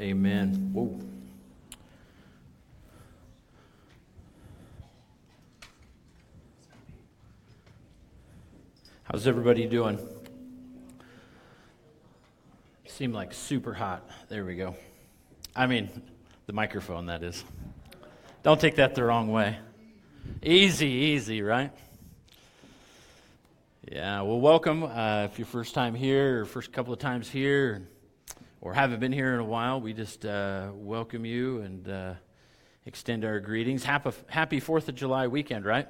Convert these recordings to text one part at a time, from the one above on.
Amen. Whoa. How's everybody doing? Seem like super hot. There we go. I mean, the microphone, that is. Don't take that the wrong way. Easy, easy, right? Yeah, well, welcome. Uh, if you're first time here or first couple of times here or haven't been here in a while, we just uh, welcome you and uh, extend our greetings. Happy, 4th of July weekend, right?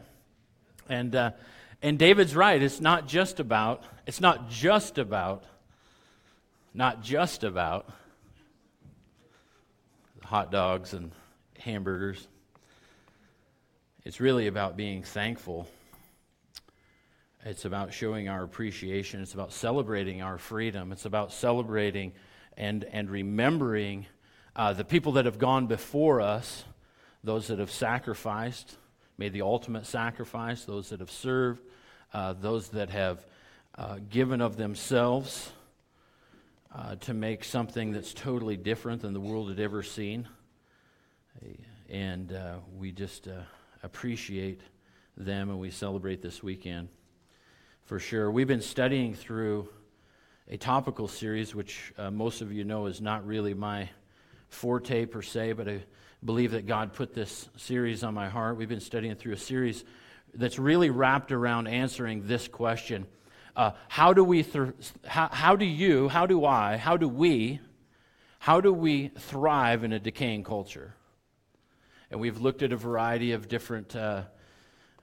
And, uh, and David's right. It's not just about, it's not just about, not just about hot dogs and hamburgers. It's really about being thankful it's about showing our appreciation. It's about celebrating our freedom. It's about celebrating and, and remembering uh, the people that have gone before us, those that have sacrificed, made the ultimate sacrifice, those that have served, uh, those that have uh, given of themselves uh, to make something that's totally different than the world had ever seen. And uh, we just uh, appreciate them and we celebrate this weekend for sure. We've been studying through a topical series, which uh, most of you know is not really my forte per se, but I believe that God put this series on my heart. We've been studying through a series that's really wrapped around answering this question uh, How do we, th- how, how do you, how do I, how do we, how do we thrive in a decaying culture? And we've looked at a variety of different. Uh,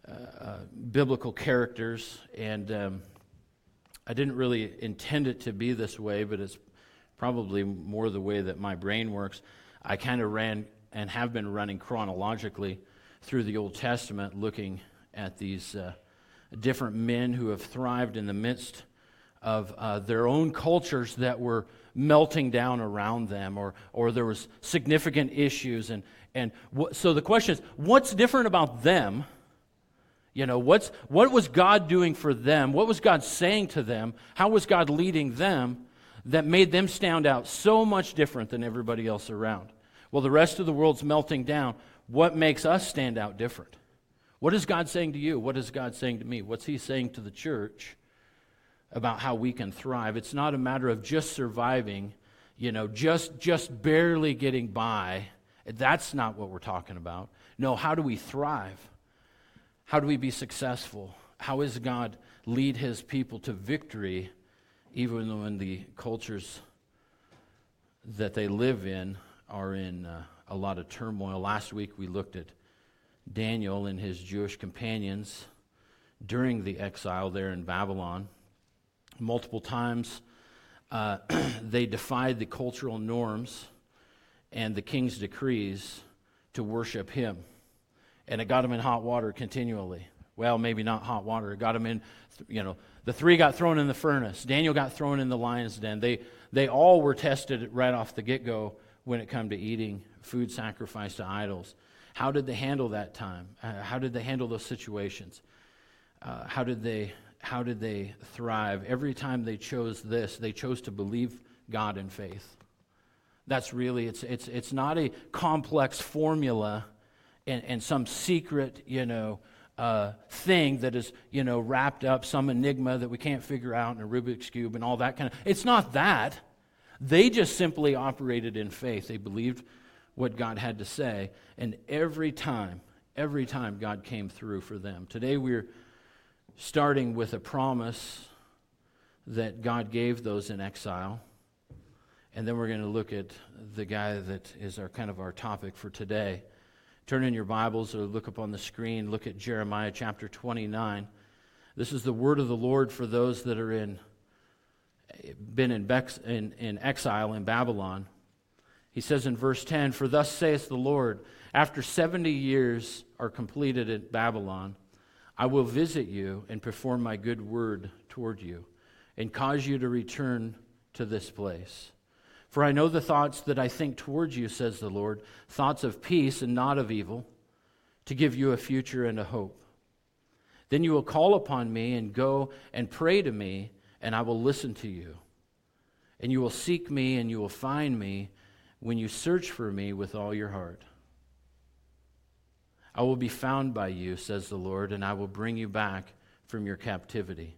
uh, biblical characters, and um, I didn't really intend it to be this way, but it's probably more the way that my brain works. I kind of ran and have been running chronologically through the Old Testament, looking at these uh, different men who have thrived in the midst of uh, their own cultures that were melting down around them, or, or there was significant issues. And, and so the question is, what's different about them you know, what's, what was God doing for them? What was God saying to them? How was God leading them that made them stand out so much different than everybody else around? Well, the rest of the world's melting down. What makes us stand out different? What is God saying to you? What is God saying to me? What's He saying to the church about how we can thrive? It's not a matter of just surviving, you know, just, just barely getting by. That's not what we're talking about. No, how do we thrive? How do we be successful? How is God lead his people to victory even when the cultures that they live in are in uh, a lot of turmoil? Last week we looked at Daniel and his Jewish companions during the exile there in Babylon. Multiple times uh, they defied the cultural norms and the king's decrees to worship him and it got them in hot water continually. Well, maybe not hot water. It got them in, you know, the three got thrown in the furnace. Daniel got thrown in the lion's den. They, they all were tested right off the get go when it come to eating food sacrificed to idols. How did they handle that time? Uh, how did they handle those situations? Uh, how did they how did they thrive? Every time they chose this, they chose to believe God in faith. That's really it's it's it's not a complex formula and, some secret, you know, uh, thing that is, you know, wrapped up, some enigma that we can't figure out in a Rubik's Cube and all that kind of. It's not that. They just simply operated in faith. They believed what God had to say. And every time, every time God came through for them. Today we're starting with a promise that God gave those in exile. And then we're going to look at the guy that is our kind of our topic for today. Turn in your Bibles or look up on the screen, look at Jeremiah chapter 29. This is the word of the Lord for those that are in, been in, in, in exile in Babylon. He says in verse 10 For thus saith the Lord, after 70 years are completed at Babylon, I will visit you and perform my good word toward you, and cause you to return to this place. For I know the thoughts that I think towards you, says the Lord, thoughts of peace and not of evil, to give you a future and a hope. Then you will call upon me and go and pray to me, and I will listen to you. And you will seek me and you will find me when you search for me with all your heart. I will be found by you, says the Lord, and I will bring you back from your captivity.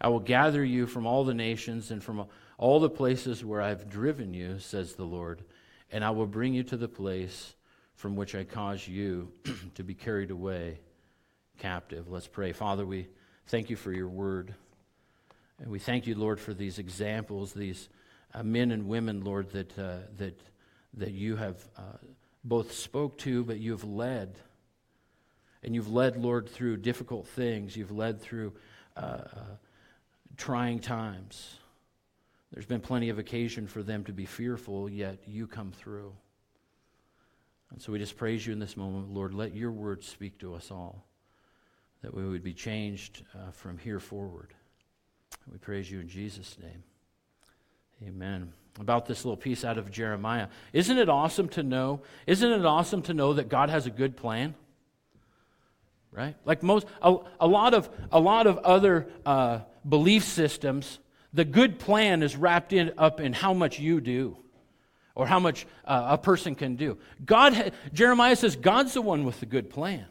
I will gather you from all the nations and from all the places where I've driven you, says the Lord, and I will bring you to the place from which I caused you to be carried away captive. Let's pray. Father, we thank you for your word. And we thank you, Lord, for these examples, these uh, men and women, Lord, that, uh, that, that you have uh, both spoke to, but you have led. And you've led, Lord, through difficult things. You've led through uh, uh, trying times. There's been plenty of occasion for them to be fearful, yet you come through. And so we just praise you in this moment, Lord. Let your word speak to us all, that we would be changed uh, from here forward. We praise you in Jesus' name. Amen. About this little piece out of Jeremiah. Isn't it awesome to know? Isn't it awesome to know that God has a good plan? Right? Like most, a, a lot of a lot of other uh, belief systems, the good plan is wrapped in up in how much you do, or how much uh, a person can do. God, Jeremiah says, God's the one with the good plan.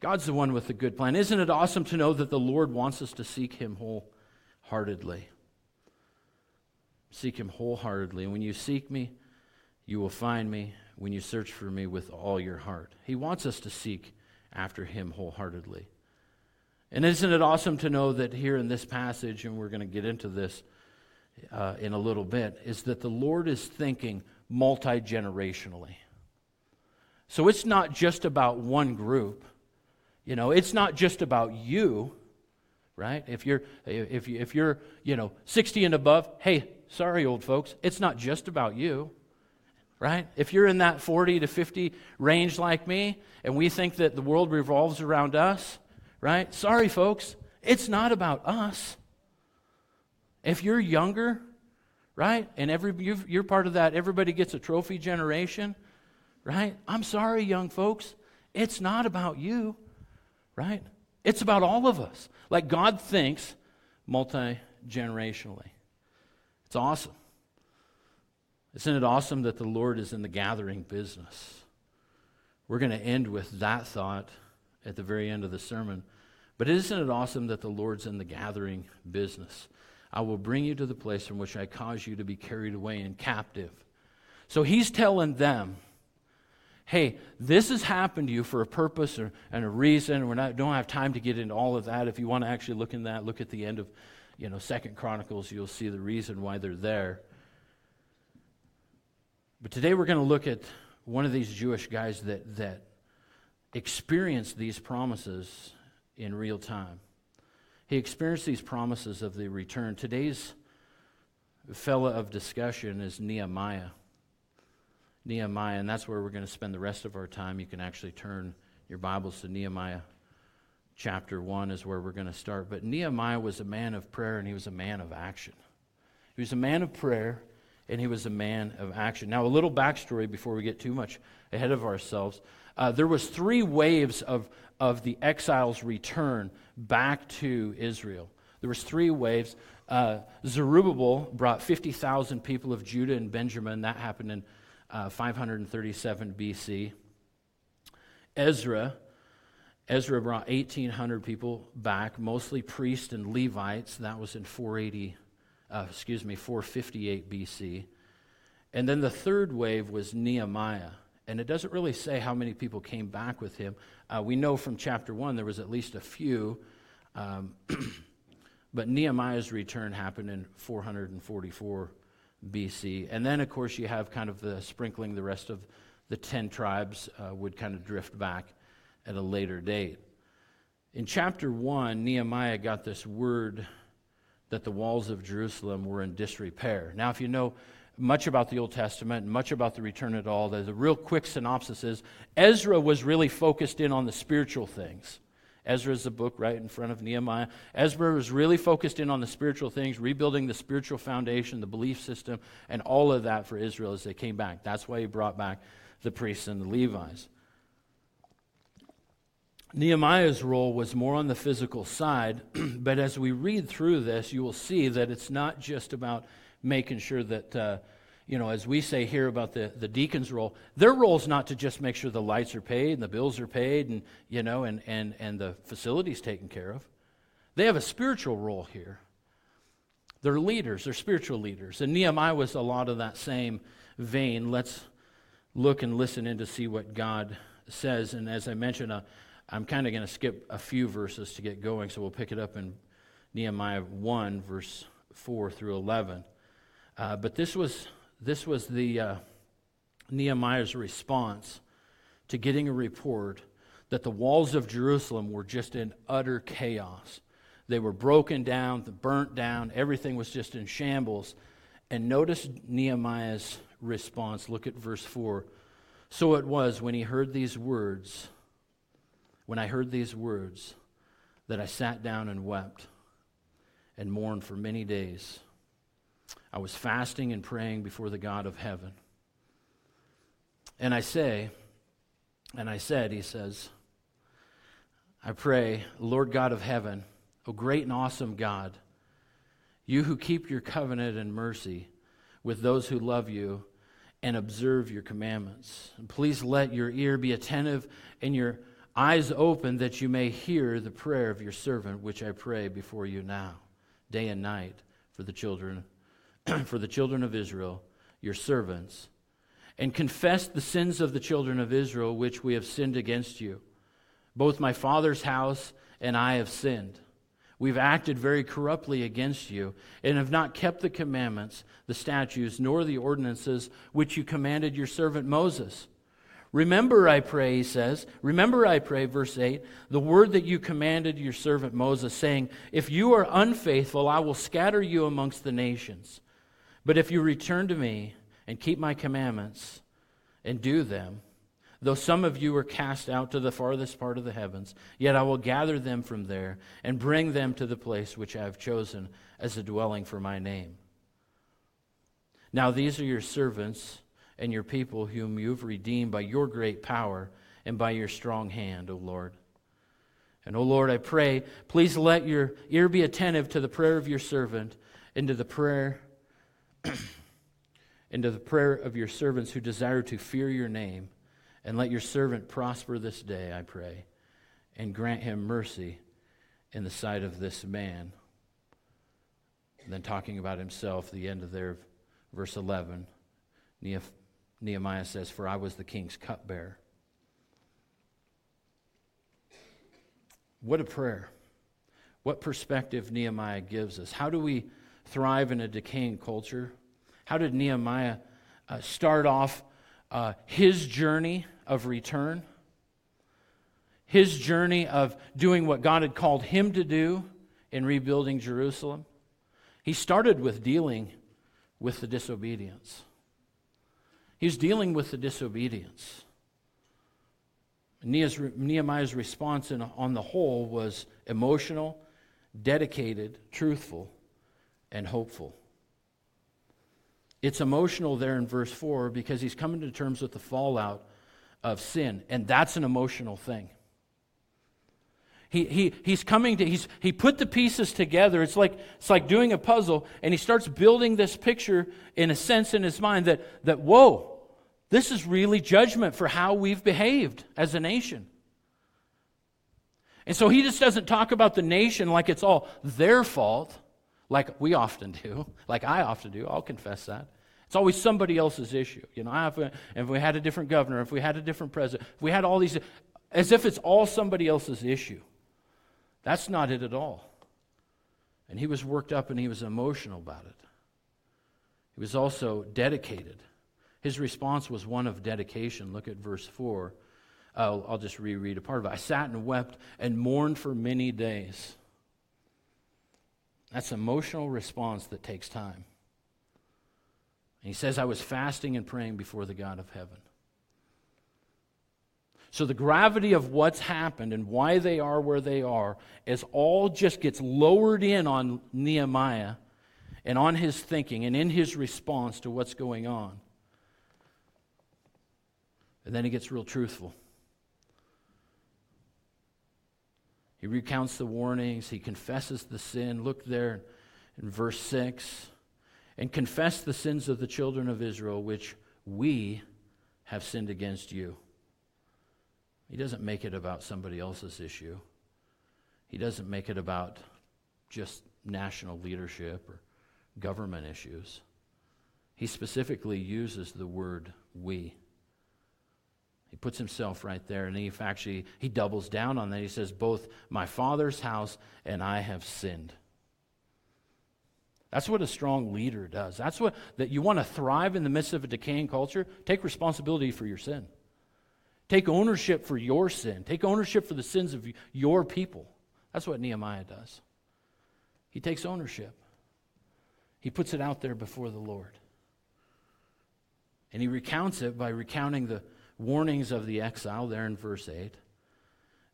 God's the one with the good plan. Isn't it awesome to know that the Lord wants us to seek Him wholeheartedly? Seek Him wholeheartedly. When you seek me, you will find me when you search for me with all your heart. He wants us to seek after Him wholeheartedly. And isn't it awesome to know that here in this passage, and we're going to get into this uh, in a little bit, is that the Lord is thinking multi generationally. So it's not just about one group. You know, it's not just about you, right? If you're if you if you're, you know, 60 and above, hey, sorry old folks, it's not just about you. Right? If you're in that 40 to 50 range like me and we think that the world revolves around us, right? Sorry folks, it's not about us. If you're younger, right? And every you're part of that everybody gets a trophy generation, right? I'm sorry young folks, it's not about you right? It's about all of us. Like God thinks multi generationally. It's awesome. Isn't it awesome that the Lord is in the gathering business? We're going to end with that thought at the very end of the sermon. But isn't it awesome that the Lord's in the gathering business? I will bring you to the place from which I cause you to be carried away and captive. So he's telling them, hey, this has happened to you for a purpose or, and a reason. We don't have time to get into all of that. If you want to actually look in that, look at the end of, you know, Second Chronicles. You'll see the reason why they're there. But today we're going to look at one of these Jewish guys that that experienced these promises in real time. He experienced these promises of the return. Today's fella of discussion is Nehemiah. Nehemiah, and that's where we're going to spend the rest of our time. You can actually turn your Bibles to Nehemiah chapter 1 is where we're going to start. But Nehemiah was a man of prayer and he was a man of action. He was a man of prayer and he was a man of action. Now, a little backstory before we get too much ahead of ourselves. Uh, there was three waves of, of the exiles' return back to Israel. There was three waves. Uh, Zerubbabel brought 50,000 people of Judah and Benjamin. That happened in uh, 537 BC. Ezra, Ezra brought 1,800 people back, mostly priests and Levites. That was in 480, uh, excuse me, 458 BC. And then the third wave was Nehemiah. And it doesn't really say how many people came back with him. Uh, we know from chapter 1 there was at least a few. Um, but Nehemiah's return happened in 444 BC. And then, of course, you have kind of the sprinkling, the rest of the 10 tribes uh, would kind of drift back at a later date. In chapter 1, Nehemiah got this word that the walls of Jerusalem were in disrepair. Now, if you know much about the Old Testament and much about the return at all, the real quick synopsis is Ezra was really focused in on the spiritual things. Ezra is the book right in front of Nehemiah. Ezra was really focused in on the spiritual things, rebuilding the spiritual foundation, the belief system, and all of that for Israel as they came back. That's why he brought back the priests and the Levites. Nehemiah's role was more on the physical side, but as we read through this, you will see that it's not just about making sure that uh, you know, as we say here about the, the deacon's role, their role is not to just make sure the lights are paid and the bills are paid and, you know, and, and, and the facilities taken care of. They have a spiritual role here. They're leaders, they're spiritual leaders. And Nehemiah was a lot of that same vein. Let's look and listen in to see what God says. And as I mentioned, uh, I'm kind of going to skip a few verses to get going, so we'll pick it up in Nehemiah 1, verse 4 through 11. Uh, but this was, this was the uh, Nehemiah's response to getting a report that the walls of Jerusalem were just in utter chaos. They were broken down, burnt down, everything was just in shambles. And notice Nehemiah's response. Look at verse 4. So it was when he heard these words, when I heard these words, that I sat down and wept and mourned for many days. I was fasting and praying before the God of heaven. And I say, and I said, he says, I pray, Lord God of heaven, O great and awesome God, you who keep your covenant and mercy with those who love you and observe your commandments. And please let your ear be attentive and your eyes open that you may hear the prayer of your servant, which I pray before you now, day and night, for the children, for the children of Israel, your servants, and confess the sins of the children of Israel which we have sinned against you. Both my father's house and I have sinned. We've acted very corruptly against you and have not kept the commandments, the statutes, nor the ordinances which you commanded your servant Moses. Remember, I pray, he says, remember, I pray, verse 8, the word that you commanded your servant Moses, saying, If you are unfaithful, I will scatter you amongst the nations. But if you return to me and keep my commandments and do them, Though some of you are cast out to the farthest part of the heavens, yet I will gather them from there and bring them to the place which I have chosen as a dwelling for my name. Now these are your servants and your people whom you've redeemed by your great power and by your strong hand, O Lord. And, O Lord, I pray, please let your ear be attentive to the prayer of your servant and to the prayer and to the prayer of your servants who desire to fear your name and let your servant prosper this day, I pray, and grant him mercy in the sight of this man. And then talking about himself, the end of their verse 11, Nehemiah says, For I was the king's cupbearer. What a prayer. What perspective Nehemiah gives us. How do we thrive in a decaying culture? How did Nehemiah uh, start off uh, his journey of return, his journey of doing what God had called him to do in rebuilding Jerusalem. He started with dealing with the disobedience. He's dealing with the disobedience. Nehemiah's response on the whole was emotional, dedicated, truthful, and hopeful. It's emotional there in verse 4 because he's coming to terms with the fallout of sin, and that's an emotional thing. He, he, he's coming to, he's, he put the pieces together. It's like, it's like doing a puzzle, and he starts building this picture in a sense in his mind that, that, whoa, this is really judgment for how we've behaved as a nation. And so he just doesn't talk about the nation like it's all their fault, like we often do, like I often do. I'll confess that. It's always somebody else's issue. You know, if, we had a different governor, if we had a different president, if we had all these, as if it's all somebody else's issue. That's not it at all. And he was worked up and he was emotional about it. He was also dedicated. His response was one of dedication. Look at verse 4. I'll, I'll just reread a part of it. I sat and wept and mourned for many days. That's emotional response that takes time. And he says, I was fasting and praying before the God of heaven. So the gravity of what's happened and why they are where they are is all just gets lowered in on Nehemiah and on his thinking and in his response to what's going on. And then he gets real truthful. He recounts the warnings, he confesses the sin. Look there in verse 6. and confess the sins of the children of Israel, which we have sinned against you. He doesn't make it about somebody else's issue. He doesn't make it about just national leadership or government issues. He specifically uses the word we. He puts himself right there, and he actually he doubles down on that. He says, "Both my father's house and I have sinned." That's what a strong leader does. That's what that you want to thrive in the midst of a decaying culture. Take responsibility for your sin. Take ownership for your sin. Take ownership for the sins of your people. That's what Nehemiah does. He takes ownership. He puts it out there before the Lord. And he recounts it by recounting the warnings of the exile there in verse 8.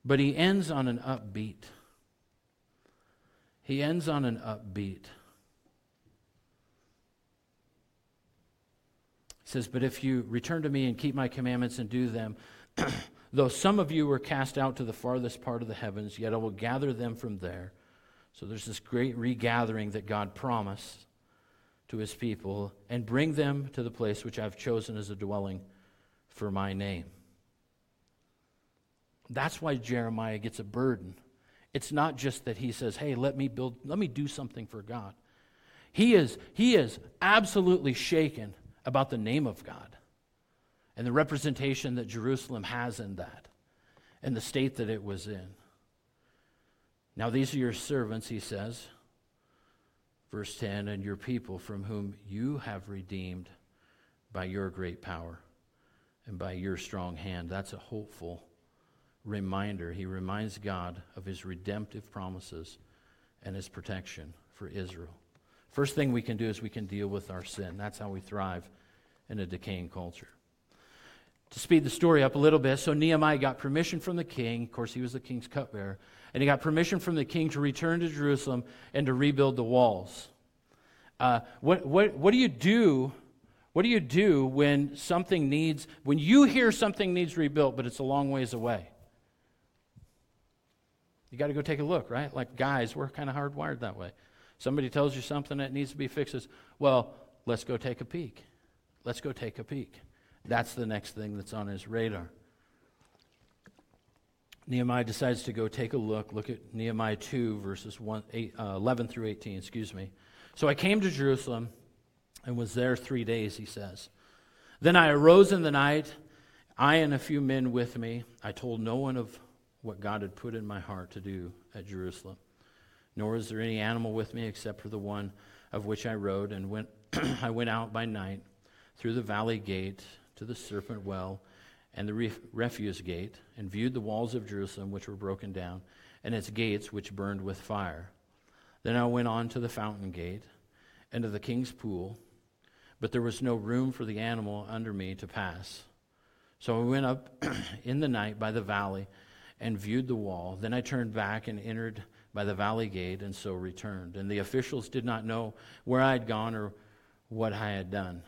But he ends on an upbeat. He ends on an upbeat. He says, But if you return to me and keep my commandments and do them, though some of you were cast out to the farthest part of the heavens, yet I will gather them from there. So there's this great regathering that God promised to his people and bring them to the place which I've chosen as a dwelling for my name. That's why Jeremiah gets a burden. It's not just that he says, "Hey, let me build let me do something for God." He is he is absolutely shaken about the name of God and the representation that Jerusalem has in that and the state that it was in. Now, these are your servants, he says, verse 10, and your people from whom you have redeemed by your great power and by your strong hand. That's a hopeful reminder. He reminds God of his redemptive promises and his protection for Israel. First thing we can do is we can deal with our sin. That's how we thrive in a decaying culture. To speed the story up a little bit, so Nehemiah got permission from the king. Of course, he was the king's cupbearer. And he got permission from the king to return to Jerusalem and to rebuild the walls. Uh, what, what, what do you do? What do you do when something needs, when you hear something needs rebuilt, but it's a long ways away? You got to go take a look, right? Like guys, we're kind of hardwired that way. Somebody tells you something that needs to be fixed. Says, well, let's go take a peek. Let's go take a peek. That's the next thing that's on his radar. Nehemiah decides to go take a look. Look at Nehemiah 2, verses 1, eight, uh, 11 through 18, excuse me. So I came to Jerusalem and was there three days, he says. Then I arose in the night, I and a few men with me. I told no one of what God had put in my heart to do at Jerusalem. Nor was there any animal with me except for the one of which I rode, and went, I went out by night through the valley gate to the serpent well and the refuse gate, and viewed the walls of Jerusalem which were broken down, and its gates which burned with fire. Then I went on to the fountain gate and to the king's pool, but there was no room for the animal under me to pass. So I went up in the night by the valley and viewed the wall. Then I turned back and entered by the valley gate, and so returned. And the officials did not know where I had gone or what I had done.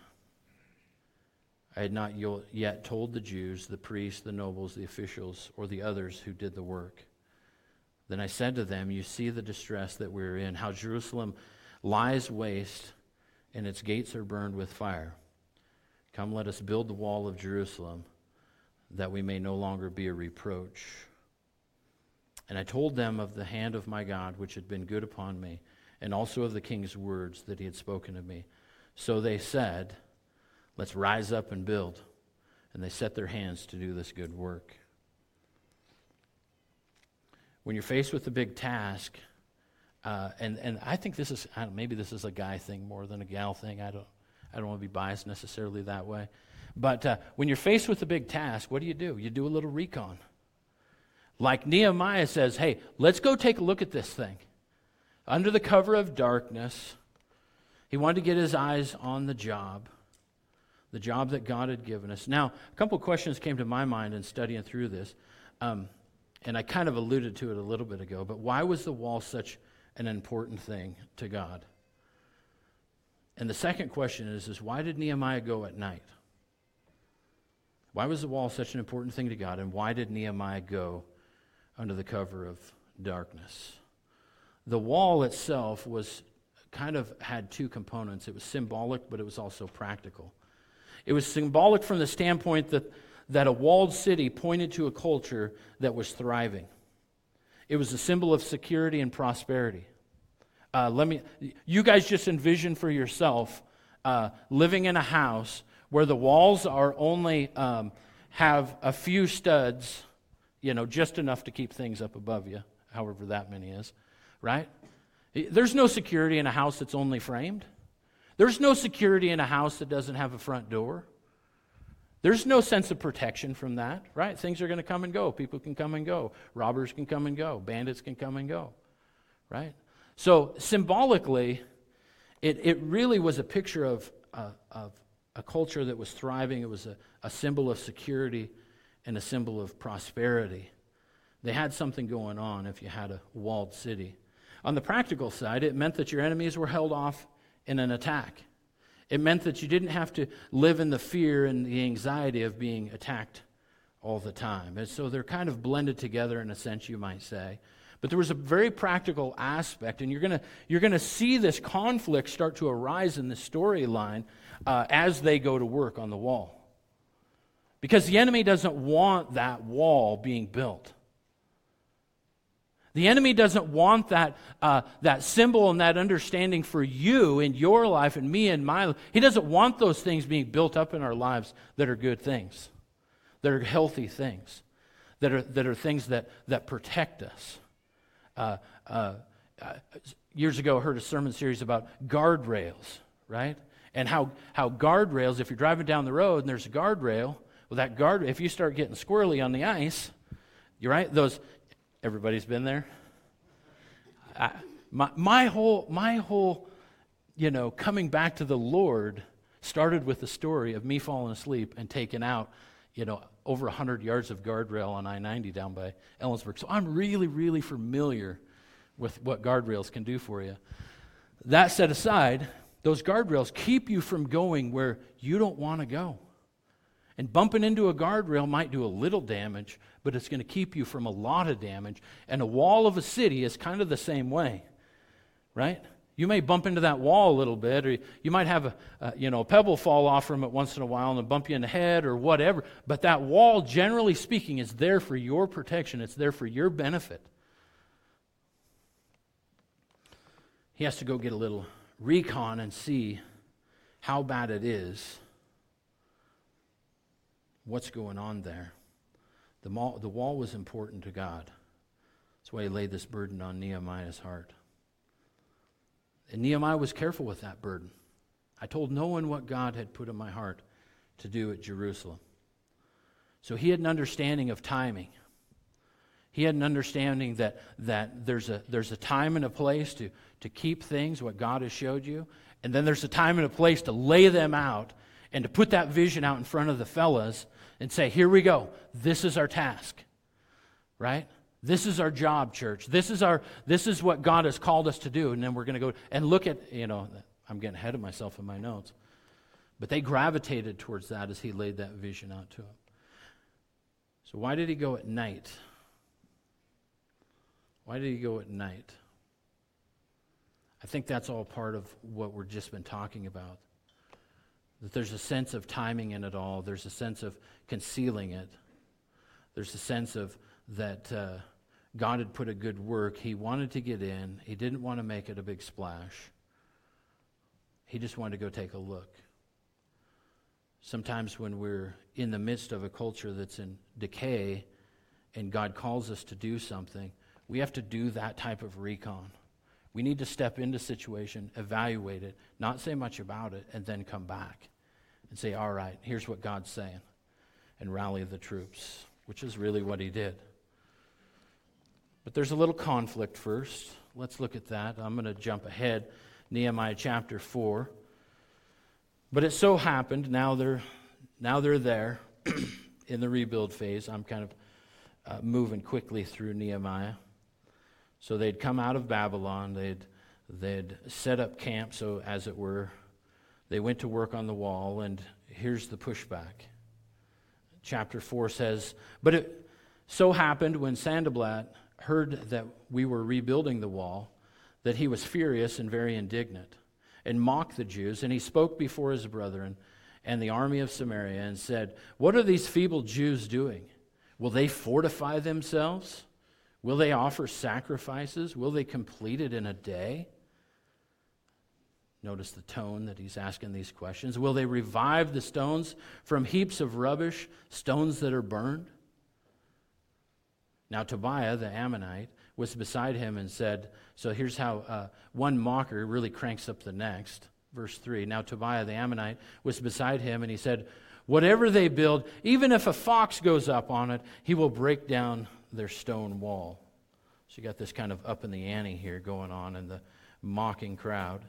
I had not yet told the Jews, the priests, the nobles, the officials, or the others who did the work. Then I said to them, You see the distress that we're in, how Jerusalem lies waste and its gates are burned with fire. Come, let us build the wall of Jerusalem that we may no longer be a reproach. And I told them of the hand of my God, which had been good upon me, and also of the king's words that he had spoken to me. So they said, Let's rise up and build. And they set their hands to do this good work. When you're faced with a big task, uh, and, and I think this is, maybe this is a guy thing more than a gal thing. I don't, I don't want to be biased necessarily that way. But uh, when you're faced with a big task, what do you do? You do a little recon. Like Nehemiah says, hey, let's go take a look at this thing. Under the cover of darkness, he wanted to get his eyes on the job the job that God had given us. Now, a couple questions came to my mind in studying through this, um, and I kind of alluded to it a little bit ago, but why was the wall such an important thing to God? And the second question is, is why did Nehemiah go at night? Why was the wall such an important thing to God, and why did Nehemiah go under the cover of darkness? The wall itself was kind of had two components it was symbolic, but it was also practical. It was symbolic from the standpoint that, that a walled city pointed to a culture that was thriving, it was a symbol of security and prosperity. Uh, let me, you guys just envision for yourself uh, living in a house where the walls are only um, have a few studs, you know, just enough to keep things up above you, however that many is, right? There's no security in a house that's only framed. There's no security in a house that doesn't have a front door. There's no sense of protection from that, right? Things are going to come and go. People can come and go. Robbers can come and go. Bandits can come and go, right? So, symbolically, it, it really was a picture of, uh, of a culture that was thriving. It was a, a symbol of security and a symbol of prosperity. They had something going on if you had a walled city. On the practical side, it meant that your enemies were held off in an attack. It meant that you didn't have to live in the fear and the anxiety of being attacked all the time. And so they're kind of blended together in a sense, you might say. But there was a very practical aspect, and you're going you're gonna see this conflict start to arise in the storyline uh, as they go to work on the wall. Because the enemy doesn't want that wall being built. The enemy doesn't want that, uh, that symbol and that understanding for you in your life and me in my life. He doesn't want those things being built up in our lives that are good things, that are healthy things, that are, that are things that, that protect us. Uh, uh, uh years ago, I heard a sermon series about guardrails, right? And how, how guardrails, if you're driving down the road and there's a guardrail, well, that guard, if you start getting squirrely on the ice, you're right, those, Everybody's been there? I, my, my, whole, my whole, you know, coming back to the Lord started with the story of me falling asleep and taking out, you know, over 100 yards of guardrail on I 90 down by Ellensburg. So I'm really, really familiar with what guardrails can do for you. That set aside, those guardrails keep you from going where you don't want to go. And bumping into a guardrail might do a little damage, but it's going to keep you from a lot of damage. And a wall of a city is kind of the same way, right? You may bump into that wall a little bit, or you might have a, a, you know, a pebble fall off from it once in a while and bump you in the head or whatever. But that wall, generally speaking, is there for your protection. It's there for your benefit. He has to go get a little recon and see how bad it is what's going on there. The, mall, the wall was important to God. That's why he laid this burden on Nehemiah's heart. And Nehemiah was careful with that burden. I told no one what God had put in my heart to do at Jerusalem. So he had an understanding of timing. He had an understanding that, that there's, a, there's a time and a place to, to keep things, what God has showed you, and then there's a time and a place to lay them out and to put that vision out in front of the fellas and say, Here we go. This is our task. Right? This is our job, church. This is, our, this is what God has called us to do. And then we're going to go and look at, you know, I'm getting ahead of myself in my notes. But they gravitated towards that as he laid that vision out to them. So, why did he go at night? Why did he go at night? I think that's all part of what we've just been talking about. That there's a sense of timing in it all, there's a sense of concealing it, there's a sense of that uh, God had put a good work. He wanted to get in, He didn't want to make it a big splash. He just wanted to go take a look. Sometimes when we're in the midst of a culture that's in decay and God calls us to do something, we have to do that type of recon. We need to step into situation, evaluate it, not say much about it, and then come back and say, all right, here's what God's saying, and rally the troops, which is really what he did. But there's a little conflict first. Let's look at that. I'm going to jump ahead. Nehemiah chapter 4. But it so happened, now they're, now they're there in the rebuild phase. I'm kind of uh, moving quickly through Nehemiah. So they'd come out of Babylon, they'd, they'd set up camp, so as it were. They went to work on the wall, and here's the pushback. Chapter 4 says, But it so happened when Sanballat heard that we were rebuilding the wall that he was furious and very indignant, and mocked the Jews. And he spoke before his brethren and the army of Samaria and said, What are these feeble Jews doing? Will they fortify themselves? Will they offer sacrifices? Will they complete it in a day? Notice the tone that he's asking these questions. Will they revive the stones from heaps of rubbish, stones that are burned? Now, Tobiah the Ammonite was beside him and said, So here's how uh, one mocker really cranks up the next. Verse 3 Now Tobiah the Ammonite was beside him, and he said, Whatever they build, even if a fox goes up on it, he will break down their stone wall. So you got this kind of up in the ante here going on in the mocking crowd.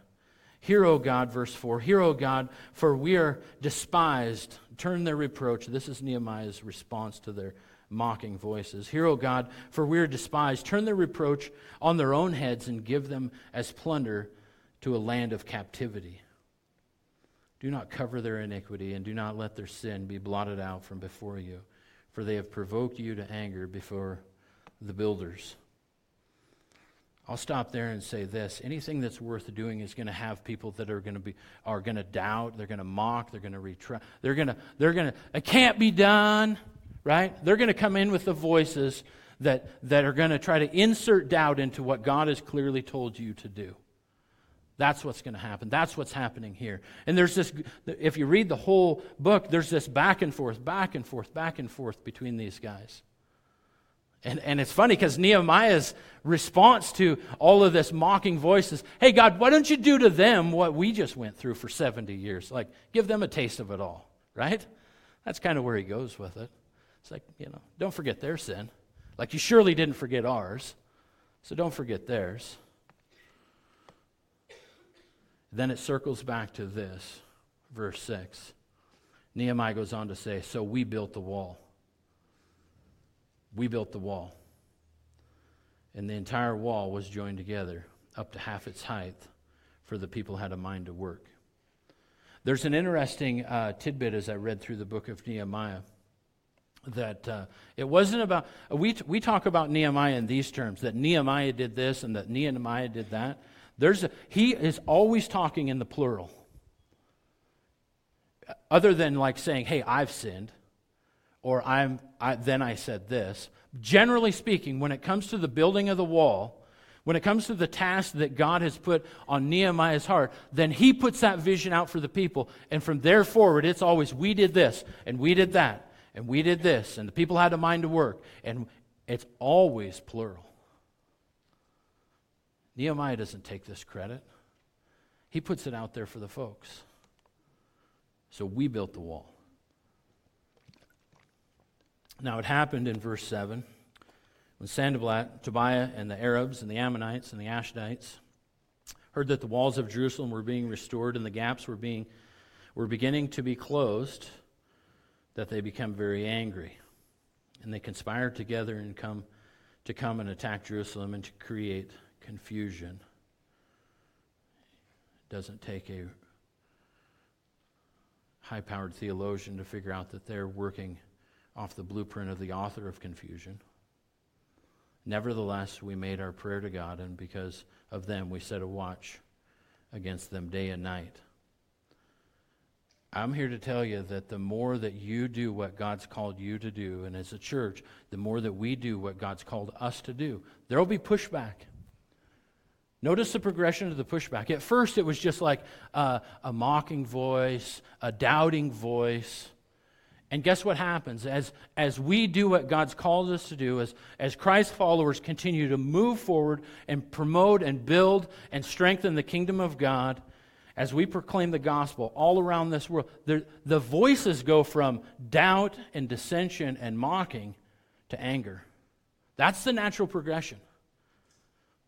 Hear, O God, verse 4 Hear, O God, for we are despised. Turn their reproach. This is Nehemiah's response to their mocking voices. Hear, O God, for we are despised. Turn their reproach on their own heads and give them as plunder to a land of captivity. Do not cover their iniquity, and do not let their sin be blotted out from before you, for they have provoked you to anger before the builders. I'll stop there and say this. Anything that's worth doing is going to have people that are going to be are going to doubt, they're going to mock, they're going to retry. They're going to they're going to it can't be done, right? They're going to come in with the voices that that are going to try to insert doubt into what God has clearly told you to do. That's what's going to happen. That's what's happening here. And there's this, if you read the whole book, there's this back and forth, back and forth, back and forth between these guys. And, and it's funny because Nehemiah's response to all of this mocking voices hey, God, why don't you do to them what we just went through for 70 years? Like, give them a taste of it all, right? That's kind of where he goes with it. It's like, you know, don't forget their sin. Like, you surely didn't forget ours, so don't forget theirs. Then it circles back to this, verse 6. Nehemiah goes on to say, So we built the wall. We built the wall. And the entire wall was joined together up to half its height, for the people had a mind to work. There's an interesting uh, tidbit as I read through the book of Nehemiah that uh, it wasn't about, we, we talk about Nehemiah in these terms that Nehemiah did this and that Nehemiah did that. There's a, he is always talking in the plural. Other than like saying, hey, I've sinned, or I'm, I, then I said this. Generally speaking, when it comes to the building of the wall, when it comes to the task that God has put on Nehemiah's heart, then he puts that vision out for the people. And from there forward, it's always, we did this, and we did that, and we did this, and the people had a mind to work. And it's always plural. Nehemiah doesn't take this credit, he puts it out there for the folks. So we built the wall. Now it happened in verse 7 when Sanballat, Tobiah, and the Arabs, and the Ammonites, and the Ashdodites heard that the walls of Jerusalem were being restored and the gaps were, being, were beginning to be closed, that they became very angry. And they conspired together and come to come and attack Jerusalem and to create confusion. It doesn't take a high powered theologian to figure out that they're working off the blueprint of the author of confusion. Nevertheless, we made our prayer to God, and because of them, we set a watch against them day and night. I'm here to tell you that the more that you do what God's called you to do, and as a church, the more that we do what God's called us to do, there will be pushback. Notice the progression of the pushback. At first, it was just like uh, a mocking voice, a doubting voice. And guess what happens? As, as we do what God's called us to do, as, as Christ followers continue to move forward and promote and build and strengthen the kingdom of God, as we proclaim the gospel all around this world, the, the voices go from doubt and dissension and mocking to anger. That's the natural progression.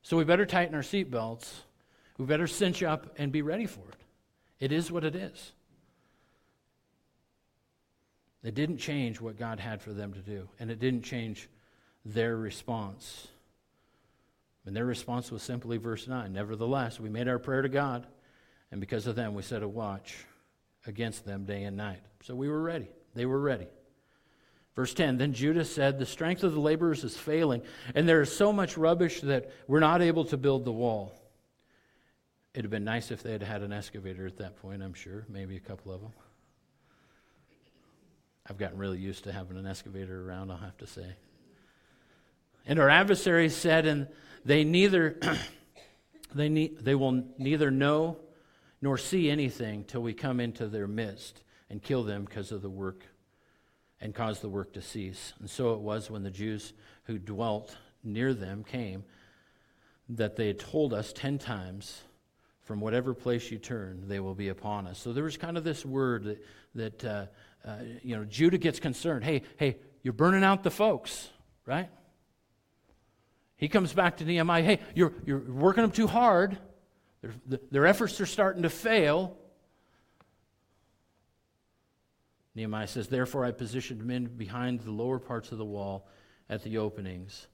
So we better tighten our seatbelts. We better cinch up and be ready for it. It is what it is. It didn't change what God had for them to do, and it didn't change their response. And their response was simply verse 9 Nevertheless, we made our prayer to God, and because of them, we set a watch against them day and night. So we were ready. They were ready. Verse 10 Then Judah said, The strength of the laborers is failing, and there is so much rubbish that we're not able to build the wall. It'd have been nice if they had had an excavator at that point, I'm sure, maybe a couple of them. I've gotten really used to having an excavator around, I'll have to say. And our adversaries said, and they neither they, ne- they will neither know nor see anything till we come into their midst and kill them because of the work and cause the work to cease. And so it was when the Jews who dwelt near them came that they had told us ten times, from whatever place you turn, they will be upon us. So there was kind of this word that, that uh, uh, you know, Judah gets concerned. Hey, hey, you're burning out the folks, right? He comes back to Nehemiah. Hey, you're, you're working them too hard. Their, their efforts are starting to fail. Nehemiah says, Therefore I positioned men behind the lower parts of the wall at the openings,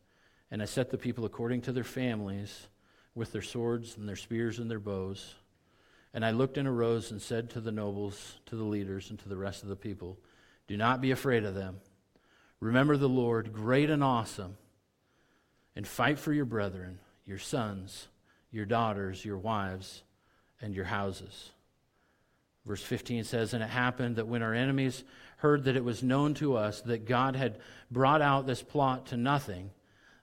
and I set the people according to their families with their swords and their spears and their bows. And I looked and arose and said to the nobles, to the leaders, and to the rest of the people, Do not be afraid of them. Remember the Lord, great and awesome, and fight for your brethren, your sons, your daughters, your wives, and your houses. Verse 15 says, And it happened that when our enemies heard that it was known to us that God had brought out this plot to nothing,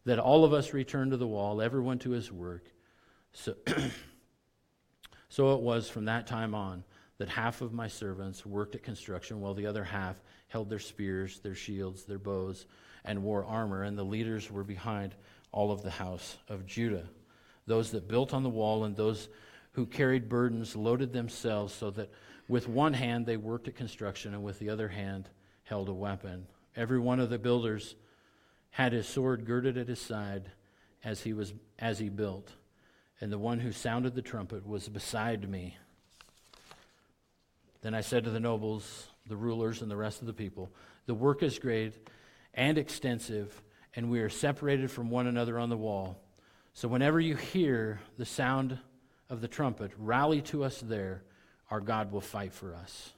that all of us returned to the wall, everyone to his work. So, so it was from that time on that half of my servants worked at construction, while the other half held their spears, their shields, their bows, and wore armor, and the leaders were behind all of the house of Judah. Those that built on the wall and those who carried burdens loaded themselves so that with one hand they worked at construction and with the other hand held a weapon. Every one of the builders had his sword girded at his side as he was as he built. And the one who sounded the trumpet was beside me. Then I said to the nobles, the rulers, and the rest of the people, The work is great and extensive, and we are separated from one another on the wall. So whenever you hear the sound of the trumpet, rally to us there. Our God will fight for us.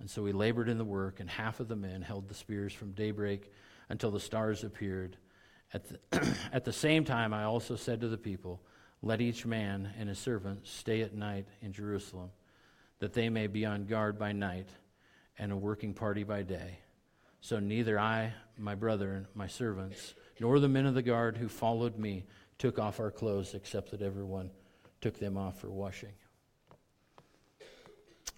And so we labored in the work, and half of the men held the spears from daybreak until the stars appeared. At the, at the same time, I also said to the people, Let each man and his servant stay at night in Jerusalem, that they may be on guard by night and a working party by day. So neither I, my brethren, my servants, nor the men of the guard who followed me took off our clothes, except that everyone took them off for washing.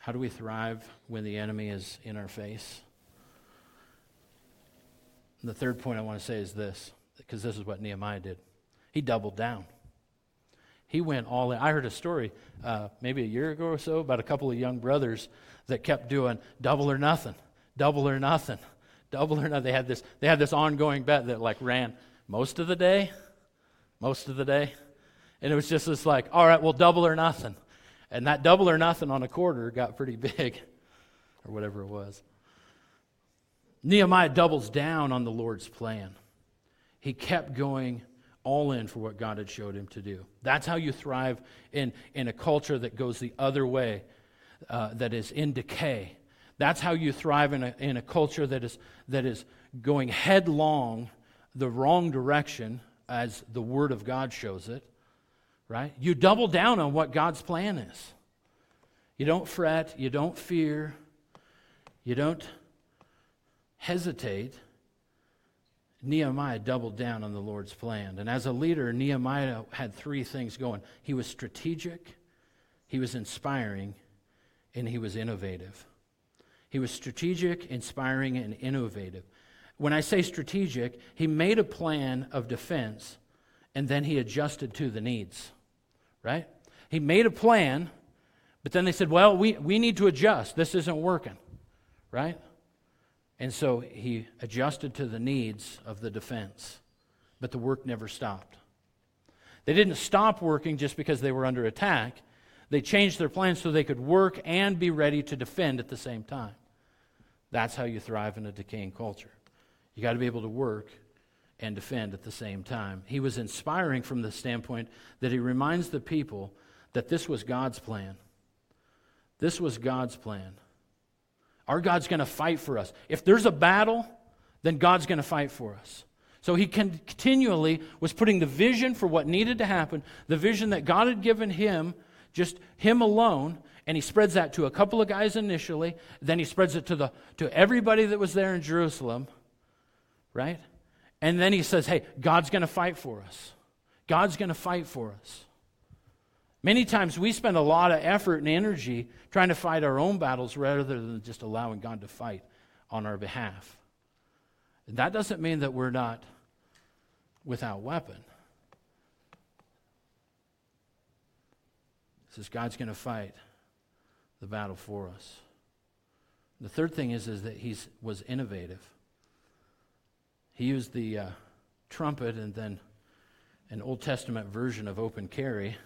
How do we thrive when the enemy is in our face? And the third point I want to say is this, because this is what Nehemiah did. He doubled down. He went all in. I heard a story uh, maybe a year ago or so about a couple of young brothers that kept doing double or nothing, double or nothing, double or nothing. They had this, they had this ongoing bet that like ran most of the day, most of the day. And it was just this like, all right, well, double or nothing. And that double or nothing on a quarter got pretty big, or whatever it was. Nehemiah doubles down on the Lord's plan. He kept going all in for what God had showed him to do. That's how you thrive in, in a culture that goes the other way, uh, that is in decay. That's how you thrive in a, in a culture that is, that is going headlong the wrong direction as the Word of God shows it, right? You double down on what God's plan is. You don't fret, you don't fear, you don't hesitate. Nehemiah doubled down on the Lord's plan. And as a leader, Nehemiah had three things going he was strategic, he was inspiring, and he was innovative. He was strategic, inspiring, and innovative. When I say strategic, he made a plan of defense and then he adjusted to the needs, right? He made a plan, but then they said, well, we, we need to adjust. This isn't working, right? And so he adjusted to the needs of the defense, but the work never stopped. They didn't stop working just because they were under attack. They changed their plans so they could work and be ready to defend at the same time. That's how you thrive in a decaying culture. You got to be able to work and defend at the same time. He was inspiring from the standpoint that he reminds the people that this was God's plan. This was God's plan. Our God's going to fight for us. If there's a battle, then God's going to fight for us. So he continually was putting the vision for what needed to happen, the vision that God had given him Just him alone, and he spreads that to a couple of guys initially, then he spreads it to, the, to everybody that was there in Jerusalem, right? And then he says, hey, God's going to fight for us. God's going to fight for us. Many times we spend a lot of effort and energy trying to fight our own battles rather than just allowing God to fight on our behalf. And that doesn't mean that we're not without weapon. It says God's going to fight the battle for us. The third thing is, is that he was innovative. He used the uh, trumpet and then an Old Testament version of open carry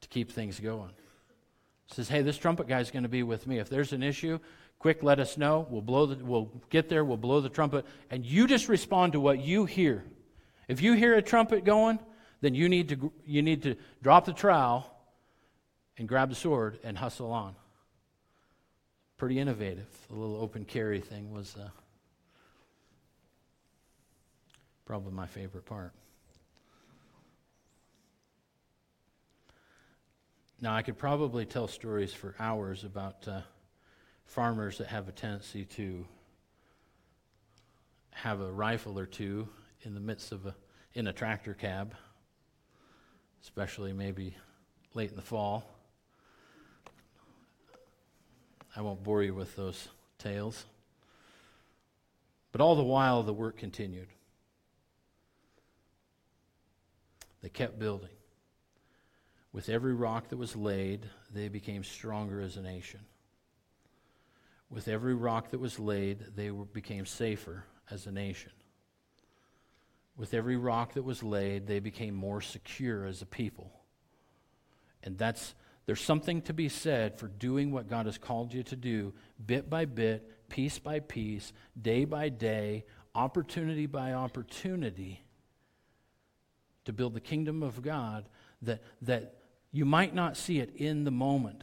to keep things going. Says, hey, this trumpet guy's going to be with me. If there's an issue, quick, let us know. We'll blow the, we'll get there. We'll blow the trumpet, and you just respond to what you hear. If you hear a trumpet going, then you need to you need to drop the trowel and grab the sword and hustle on. Pretty innovative. The little open carry thing was uh, probably my favorite part. Now, I could probably tell stories for hours about uh, farmers that have a tendency to have a rifle or two in the midst of a in a tractor cab, especially maybe late in the fall. I won't bore you with those tales. But all the while, the work continued. They kept building. With every rock that was laid, they became stronger as a nation. With every rock that was laid, they were, became safer as a nation. With every rock that was laid, they became more secure as a people. And that's there's something to be said for doing what God has called you to do, bit by bit, piece by piece, day by day, opportunity by opportunity, to build the kingdom of God that, that you might not see it in the moment.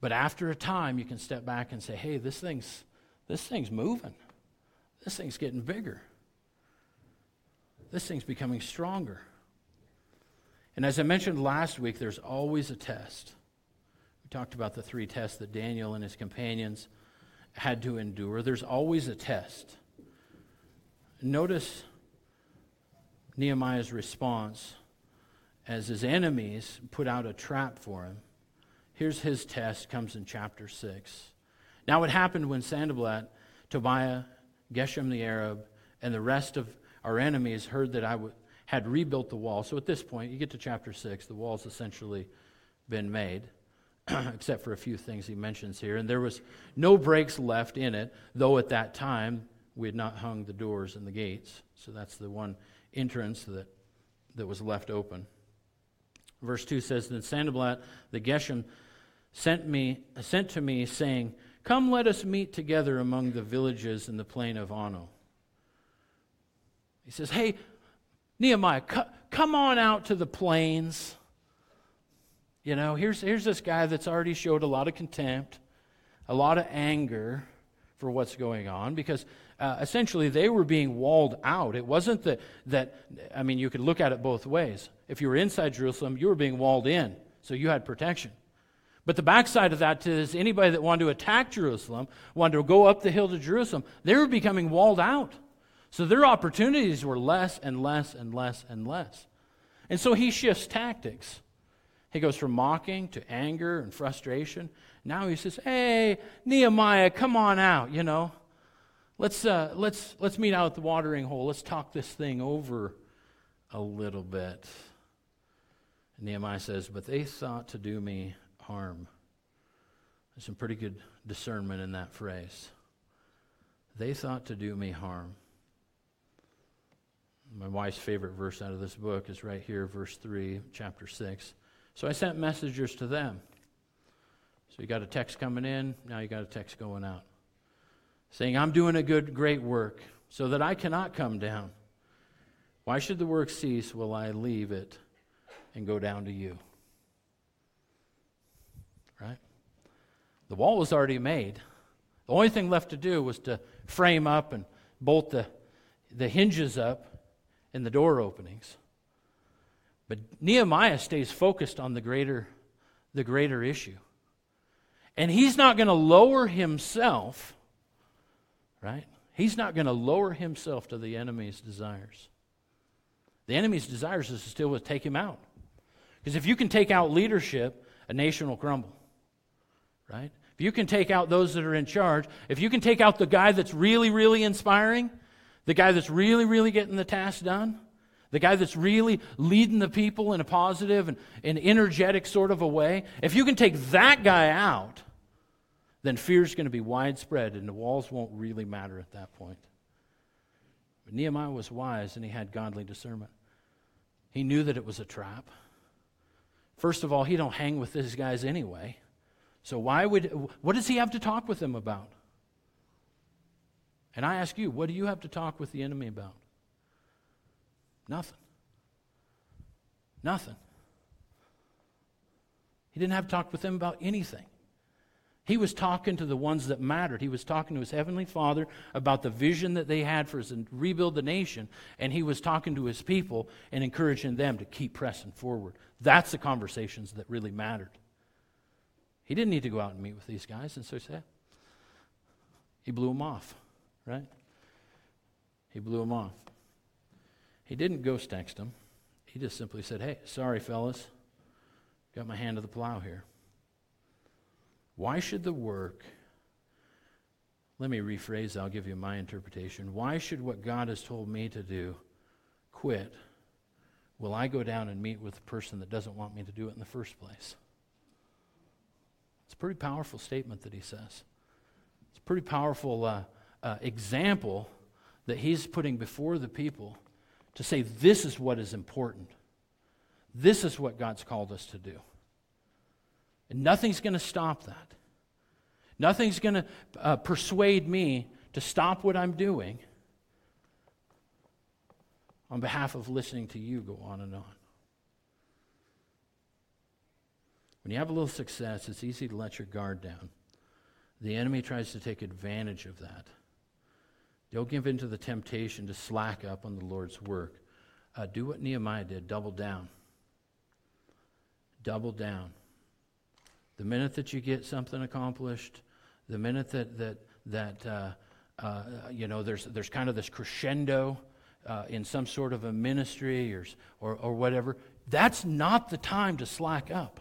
But after a time, you can step back and say, hey, this thing's, this thing's moving. This thing's getting bigger. This thing's becoming stronger. And as I mentioned last week, there's always a test. We talked about the three tests that Daniel and his companions had to endure. There's always a test. Notice Nehemiah's response as his enemies put out a trap for him. Here's his test, comes in chapter 6. Now, it happened when Sanballat, Tobiah, Geshem the Arab, and the rest of our enemies heard that I w- had rebuilt the wall. So at this point, you get to chapter 6, the wall's essentially been made, except for a few things he mentions here. And there was no breaks left in it, though at that time we had not hung the doors and the gates. So that's the one entrance that, that was left open. Verse 2 says, Then Sanballat the Geshem sent, me, sent to me, saying, Come, let us meet together among the villages in the plain of Ono. He says, Hey, Nehemiah, come on out to the plains. You know, here's, here's this guy that's already showed a lot of contempt, a lot of anger for what's going on because uh, essentially they were being walled out. It wasn't that, that, I mean, you could look at it both ways. If you were inside Jerusalem, you were being walled in, so you had protection. But the backside of that is anybody that wanted to attack Jerusalem, wanted to go up the hill to Jerusalem, they were becoming walled out. So their opportunities were less and less and less and less. And so he shifts tactics. He goes from mocking to anger and frustration. Now he says, Hey, Nehemiah, come on out, you know. Let's, uh, let's, let's meet out at the watering hole. Let's talk this thing over a little bit. And Nehemiah says, But they thought to do me harm. There's some pretty good discernment in that phrase. They thought to do me harm. My wife's favorite verse out of this book is right here, verse 3, chapter 6. So I sent messengers to them. So you got a text coming in, now you got a text going out saying, I'm doing a good, great work, so that I cannot come down. Why should the work cease while I leave it and go down to you? Right? The wall was already made. The only thing left to do was to frame up and bolt the, the hinges up and the door openings. But Nehemiah stays focused on the greater, the greater issue. And he's not going to lower himself, right? He's not going to lower himself to the enemy's desires. The enemy's desires is to still take him out. Because if you can take out leadership, a nation will crumble, right? If you can take out those that are in charge, if you can take out the guy that's really, really inspiring, the guy that's really, really getting the task done, the guy that's really leading the people in a positive and, and energetic sort of a way, if you can take that guy out, then fear is going to be widespread and the walls won't really matter at that point. But Nehemiah was wise and he had godly discernment. He knew that it was a trap. First of all, he don't hang with these guys anyway. So why would what does he have to talk with them about? And I ask you, what do you have to talk with the enemy about? Nothing. Nothing. He didn't have to talk with them about anything. He was talking to the ones that mattered. He was talking to his heavenly father about the vision that they had for his rebuild the nation, and he was talking to his people and encouraging them to keep pressing forward. That's the conversations that really mattered. He didn't need to go out and meet with these guys, and so he said, he blew them off, right? He blew them off. He didn't ghost text them. He just simply said, Hey, sorry, fellas. Got my hand to the plow here. Why should the work, let me rephrase, I'll give you my interpretation. Why should what God has told me to do quit? Will I go down and meet with the person that doesn't want me to do it in the first place? It's a pretty powerful statement that he says. It's a pretty powerful uh, uh, example that he's putting before the people to say, this is what is important. This is what God's called us to do. And nothing's going to stop that. Nothing's going to uh, persuade me to stop what I'm doing on behalf of listening to you go on and on. When you have a little success, it's easy to let your guard down. The enemy tries to take advantage of that. Don't give in to the temptation to slack up on the Lord's work. Uh, do what Nehemiah did double down. Double down. The minute that you get something accomplished, the minute that, that, that uh, uh, you know, there's, there's kind of this crescendo uh, in some sort of a ministry or, or, or whatever, that's not the time to slack up.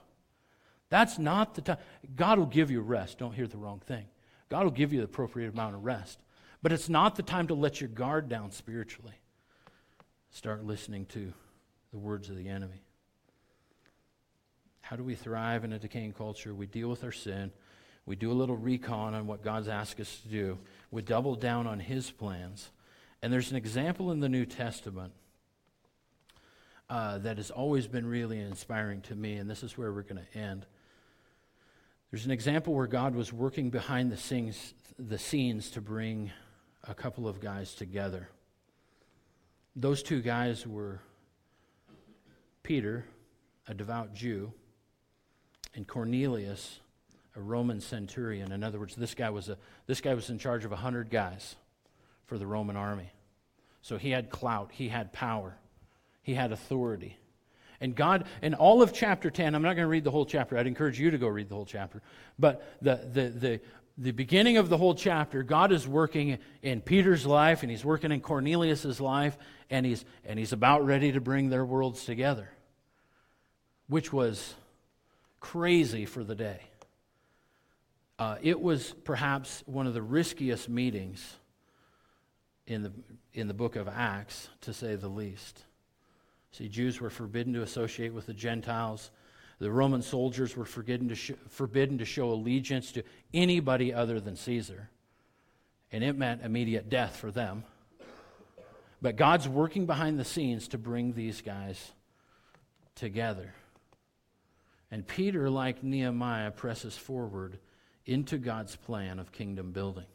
That's not the time. God will give you rest. Don't hear the wrong thing. God will give you the appropriate amount of rest. But it's not the time to let your guard down spiritually. Start listening to the words of the enemy. How do we thrive in a decaying culture? We deal with our sin. We do a little recon on what God's asked us to do. We double down on His plans. And there's an example in the New Testament uh, that has always been really inspiring to me, and this is where we're going to end. There's an example where God was working behind the scenes, the scenes to bring a couple of guys together. Those two guys were Peter, a devout Jew, and Cornelius, a Roman centurion. In other words, this guy was, a, this guy was in charge of 100 guys for the Roman army. So he had clout, he had power, he had authority. And God, in all of chapter 10, I'm not going to read the whole chapter. I'd encourage you to go read the whole chapter. But the, the, the, the beginning of the whole chapter, God is working in Peter's life and he's working in Cornelius's life, and he's, and he's about ready to bring their worlds together, which was crazy for the day. Uh, it was perhaps one of the riskiest meetings in the, in the book of Acts, to say the least. See, Jews were forbidden to associate with the Gentiles. The Roman soldiers were forbidden to, sh- forbidden to show allegiance to anybody other than Caesar. And it meant immediate death for them. But God's working behind the scenes to bring these guys together. And Peter, like Nehemiah, presses forward into God's plan of kingdom building.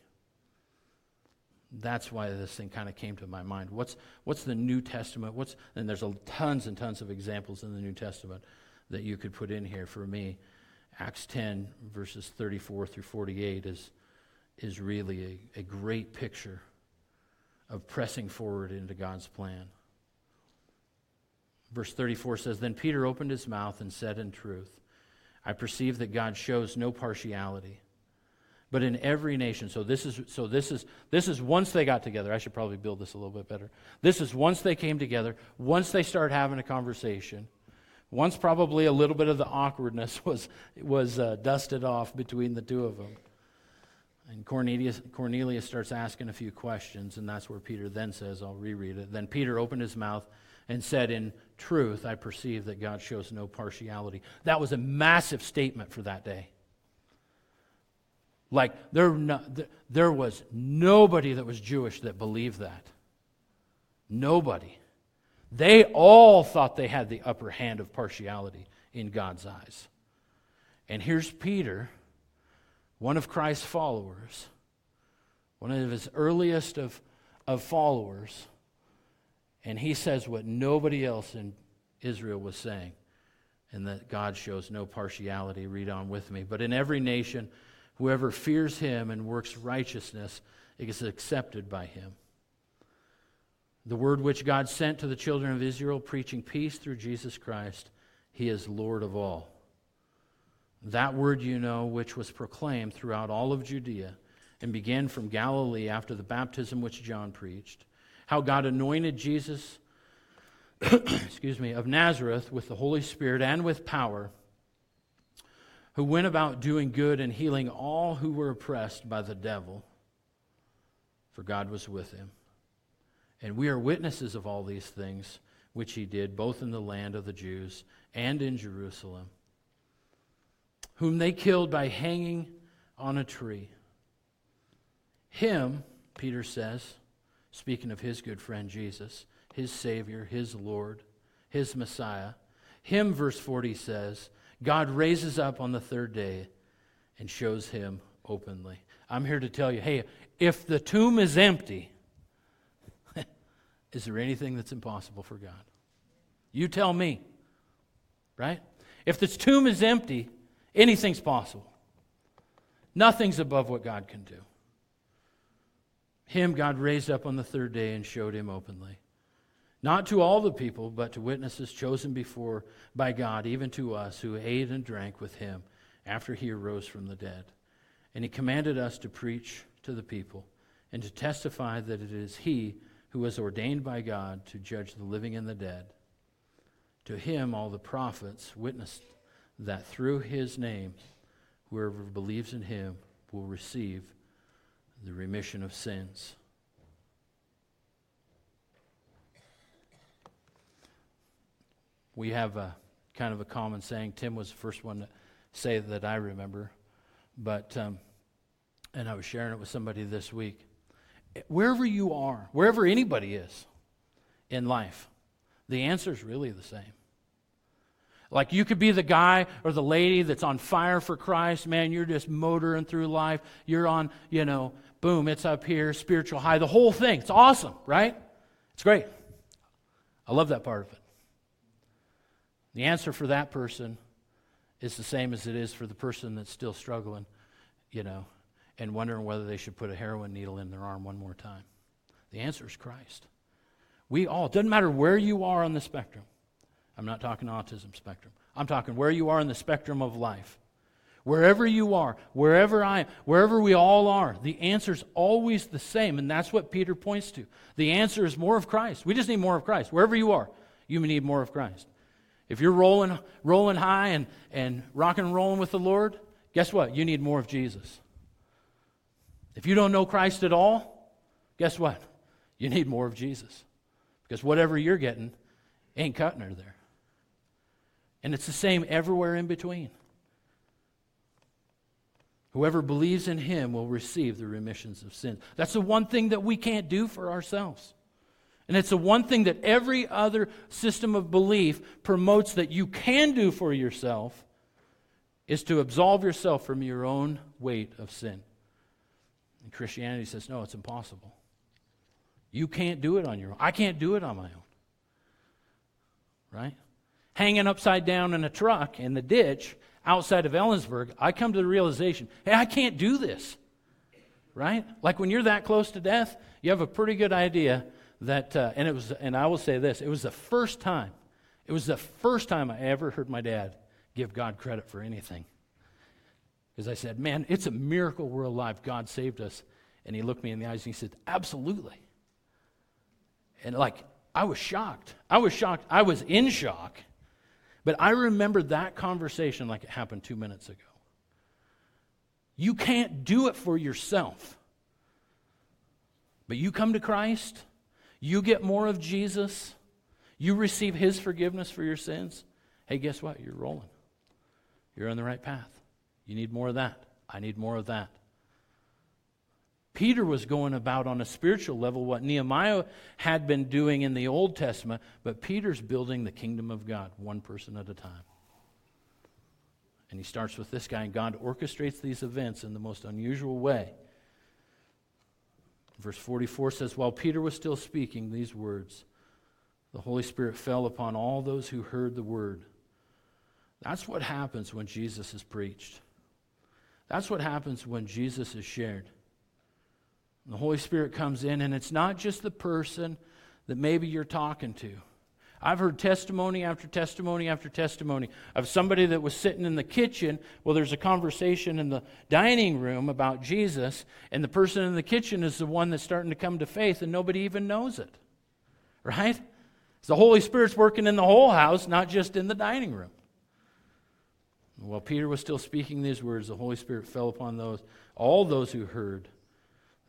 That's why this thing kind of came to my mind. What's, what's the New Testament? What's, and there's a, tons and tons of examples in the New Testament that you could put in here for me. Acts 10, verses 34 through 48, is, is really a, a great picture of pressing forward into God's plan. Verse 34 says Then Peter opened his mouth and said in truth, I perceive that God shows no partiality. But in every nation, so this is so this is this is once they got together. I should probably build this a little bit better. This is once they came together, once they started having a conversation, once probably a little bit of the awkwardness was was uh, dusted off between the two of them. And Cornelius, Cornelius starts asking a few questions, and that's where Peter then says, I'll reread it. Then Peter opened his mouth and said, In truth, I perceive that God shows no partiality. That was a massive statement for that day. Like, there, no, there was nobody that was Jewish that believed that. Nobody. They all thought they had the upper hand of partiality in God's eyes. And here's Peter one of Christ's followers, one of his earliest of, of followers, and he says what nobody else in Israel was saying, and that God shows no partiality. Read on with me. But in every nation, whoever fears him and works righteousness is accepted by him. The word which God sent to the children of Israel, preaching peace through Jesus Christ, he is Lord of all. That word you know, which was proclaimed throughout all of Judea and began from Galilee after the baptism which John preached, how God anointed Jesus, excuse me, of Nazareth with the Holy Spirit and with power, who went about doing good and healing all who were oppressed by the devil, for God was with him. And we are witnesses of all these things which he did, both in the land of the Jews and in Jerusalem whom they killed by hanging on a tree. Him, Peter says, speaking of his good friend Jesus, his Savior, his Lord, his Messiah, him, verse 40 says, God raises up on the third day and shows him openly. I'm here to tell you hey, if the tomb is empty, is there anything that's impossible for God? You tell me, right? If this tomb is empty, Anything's possible. Nothing's above what God can do. Him God raised up on the third day and showed him openly. Not to all the people, but to witnesses chosen before by God, even to us who ate and drank with him after he arose from the dead. And he commanded us to preach to the people and to testify that it is he who was ordained by God to judge the living and the dead. To him all the prophets witnessed that through his name, whoever believes in him will receive the remission of sins. We have a kind of a common saying. Tim was the first one to say that I remember, but um, and I was sharing it with somebody this week. Wherever you are, wherever anybody is in life, the answer is really the same. Like you could be the guy or the lady that's on fire for Christ. Man, you're just motoring through life. You're on, you know, boom, it's up here, spiritual high, the whole thing. It's awesome, right? It's great. I love that part of it. The answer for that person is the same as it is for the person that's still struggling, you know, and wondering whether they should put a heroin needle in their arm one more time. The answer is Christ. We all, doesn't matter where you are on the spectrum, I'm not talking autism spectrum. I'm talking where you are in the spectrum of life. Wherever you are, wherever I am, wherever we all are, the answer is always the same, and that's what Peter points to. The answer is more of Christ. We just need more of Christ. Wherever you are, you need more of Christ. If you're rolling, rolling high and, and rocking and rolling with the Lord, guess what? You need more of Jesus. If you don't know Christ at all, guess what? You need more of Jesus. Because whatever you're getting ain't cutting her there. And it's the same everywhere in between. Whoever believes in him will receive the remissions of sins. That's the one thing that we can't do for ourselves. And it's the one thing that every other system of belief promotes that you can do for yourself is to absolve yourself from your own weight of sin. And Christianity says, no, it's impossible. You can't do it on your own. I can't do it on my own. Right? hanging upside down in a truck in the ditch outside of Ellensburg, I come to the realization hey, I can't do this. Right? Like when you're that close to death, you have a pretty good idea that, uh, and it was, and I will say this, it was the first time It was the first time I ever heard my dad give God credit for anything. Because I said, Man, it's a miracle we're alive. God saved us. And he looked me in the eyes and he said, Absolutely. And like, I was shocked. I was shocked. I was in shock. But I remember that conversation like it happened two minutes ago. You can't do it for yourself. But you come to Christ, you get more of Jesus, you receive his forgiveness for your sins. Hey, guess what? You're rolling. You're on the right path. You need more of that. I need more of that. Peter was going about on a spiritual level what Nehemiah had been doing in the Old Testament, but Peter's building the kingdom of God one person at a time. And he starts with this guy, and God orchestrates these events in the most unusual way. Verse 44 says, While Peter was still speaking these words, the Holy Spirit fell upon all those who heard the word. That's what happens when Jesus is preached. That's what happens when Jesus is shared. The Holy Spirit comes in, and it's not just the person that maybe you're talking to. I've heard testimony after testimony after testimony of somebody that was sitting in the kitchen. Well, there's a conversation in the dining room about Jesus, and the person in the kitchen is the one that's starting to come to faith, and nobody even knows it. Right? the Holy Spirit's working in the whole house, not just in the dining room. While Peter was still speaking these words, the Holy Spirit fell upon those, all those who heard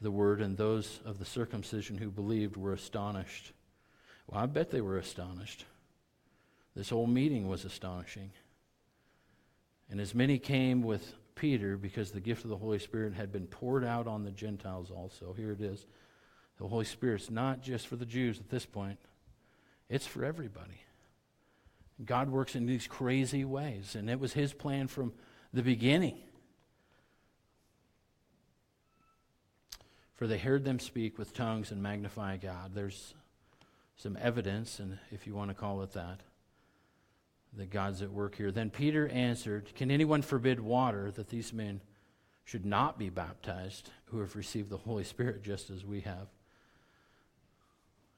the word, and those of the circumcision who believed were astonished. Well, I bet they were astonished. This whole meeting was astonishing. And as many came with Peter because the gift of the Holy Spirit had been poured out on the Gentiles also. Here it is. The Holy Spirit's not just for the Jews at this point, it's for everybody. God works in these crazy ways, and it was His plan from the beginning. For they heard them speak with tongues and magnify God. There's some evidence, and if you want to call it that, that God's at work here. Then Peter answered, Can anyone forbid water that these men should not be baptized who have received the Holy Spirit just as we have?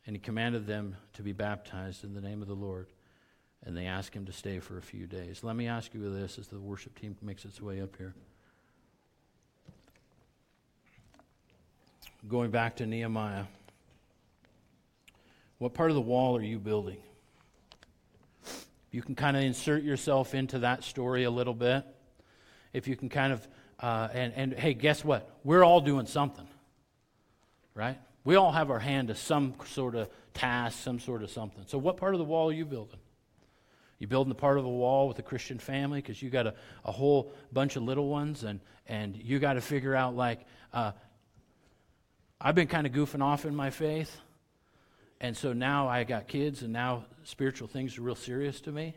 And he commanded them to be baptized in the name of the Lord. And they ask him to stay for a few days. Let me ask you this as the worship team makes its way up here. Going back to Nehemiah. What part of the wall are you building? You can kind of insert yourself into that story a little bit. If you can kind of, uh, and, and hey, guess what? We're all doing something, right? We all have our hand to some sort of task, some sort of something. So, what part of the wall are you building? You building the part of the wall with a Christian family because you got a, a whole bunch of little ones, and, and you got to figure out, like, uh, I've been kind of goofing off in my faith. And so now I got kids, and now spiritual things are real serious to me.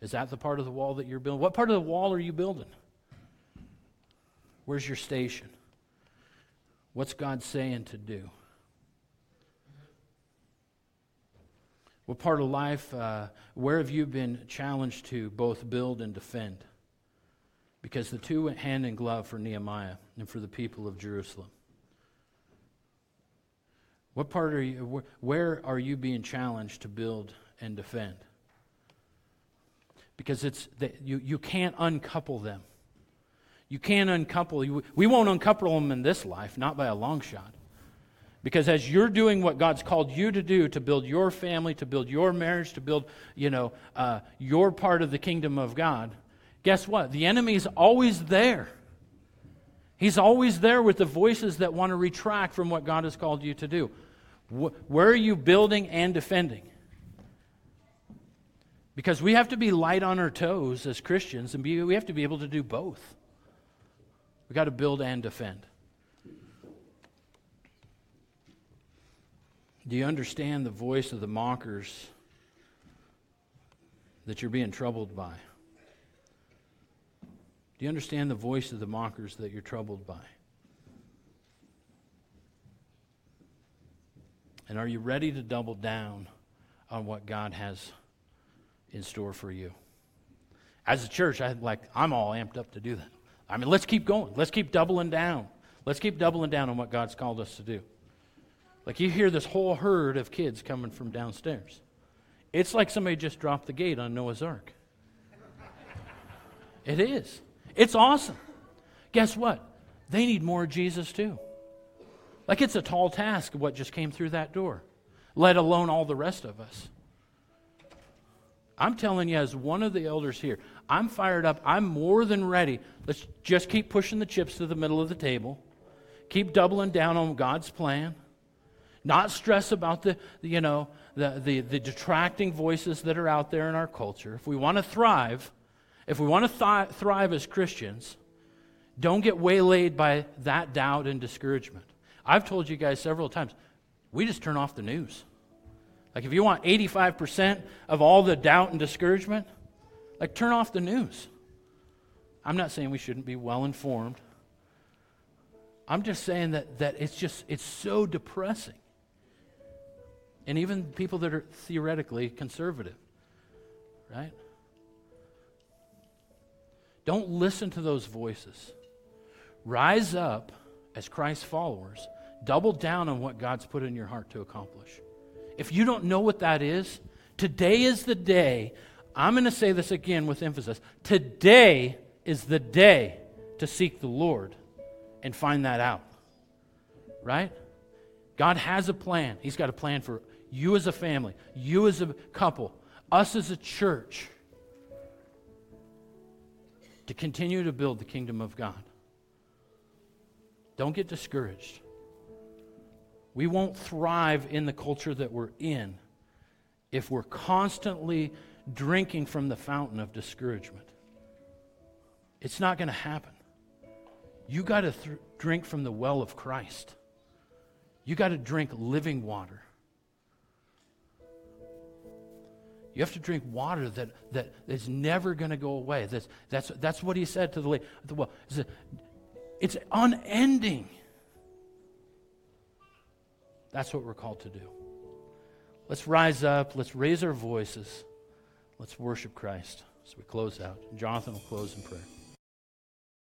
Is that the part of the wall that you're building? What part of the wall are you building? Where's your station? What's God saying to do? What part of life, uh, where have you been challenged to both build and defend? Because the two went hand in glove for Nehemiah and for the people of Jerusalem. What part are you, where are you being challenged to build and defend? Because it's you, you can't uncouple them. You can't uncouple. We won't uncouple them in this life, not by a long shot. Because as you're doing what God's called you to do to build your family, to build your marriage, to build, you know, uh, your part of the kingdom of God, guess what? The enemy's always there. He's always there with the voices that want to retract from what God has called you to do. Where are you building and defending? Because we have to be light on our toes as Christians, and be, we have to be able to do both. We've got to build and defend. Do you understand the voice of the mockers that you're being troubled by? Do you understand the voice of the mockers that you're troubled by? And are you ready to double down on what God has in store for you? As a church, I like I'm all amped up to do that. I mean, let's keep going. Let's keep doubling down. Let's keep doubling down on what God's called us to do. Like you hear this whole herd of kids coming from downstairs It's like somebody just dropped the gate on Noah's Ark. It is. It's awesome. Guess what? They need more Jesus too. Like it's a tall task what just came through that door, let alone all the rest of us. I'm telling you, as one of the elders here, I'm fired up. I'm more than ready. Let's just keep pushing the chips to the middle of the table. Keep doubling down on God's plan. Not stress about the, you know, the, the, the detracting voices that are out there in our culture. If we want to thrive, if we want to th- thrive as Christians, don't get waylaid by that doubt and discouragement. I've told you guys several times, we just turn off the news. Like, if you want 85% of all the doubt and discouragement, like, turn off the news. I'm not saying we shouldn't be well informed. I'm just saying that, that it's just, it's so depressing. And even people that are theoretically conservative, right? Don't listen to those voices. Rise up as Christ's followers. Double down on what God's put in your heart to accomplish. If you don't know what that is, today is the day. I'm going to say this again with emphasis. Today is the day to seek the Lord and find that out. Right? God has a plan. He's got a plan for you as a family, you as a couple, us as a church to continue to build the kingdom of God. Don't get discouraged. We won't thrive in the culture that we're in if we're constantly drinking from the fountain of discouragement. It's not going to happen. You got to th- drink from the well of Christ. You got to drink living water. You have to drink water that, that is never going to go away. That's, that's, that's what he said to the the well. It's unending. That's what we're called to do. Let's rise up. Let's raise our voices. Let's worship Christ as we close out. Jonathan will close in prayer.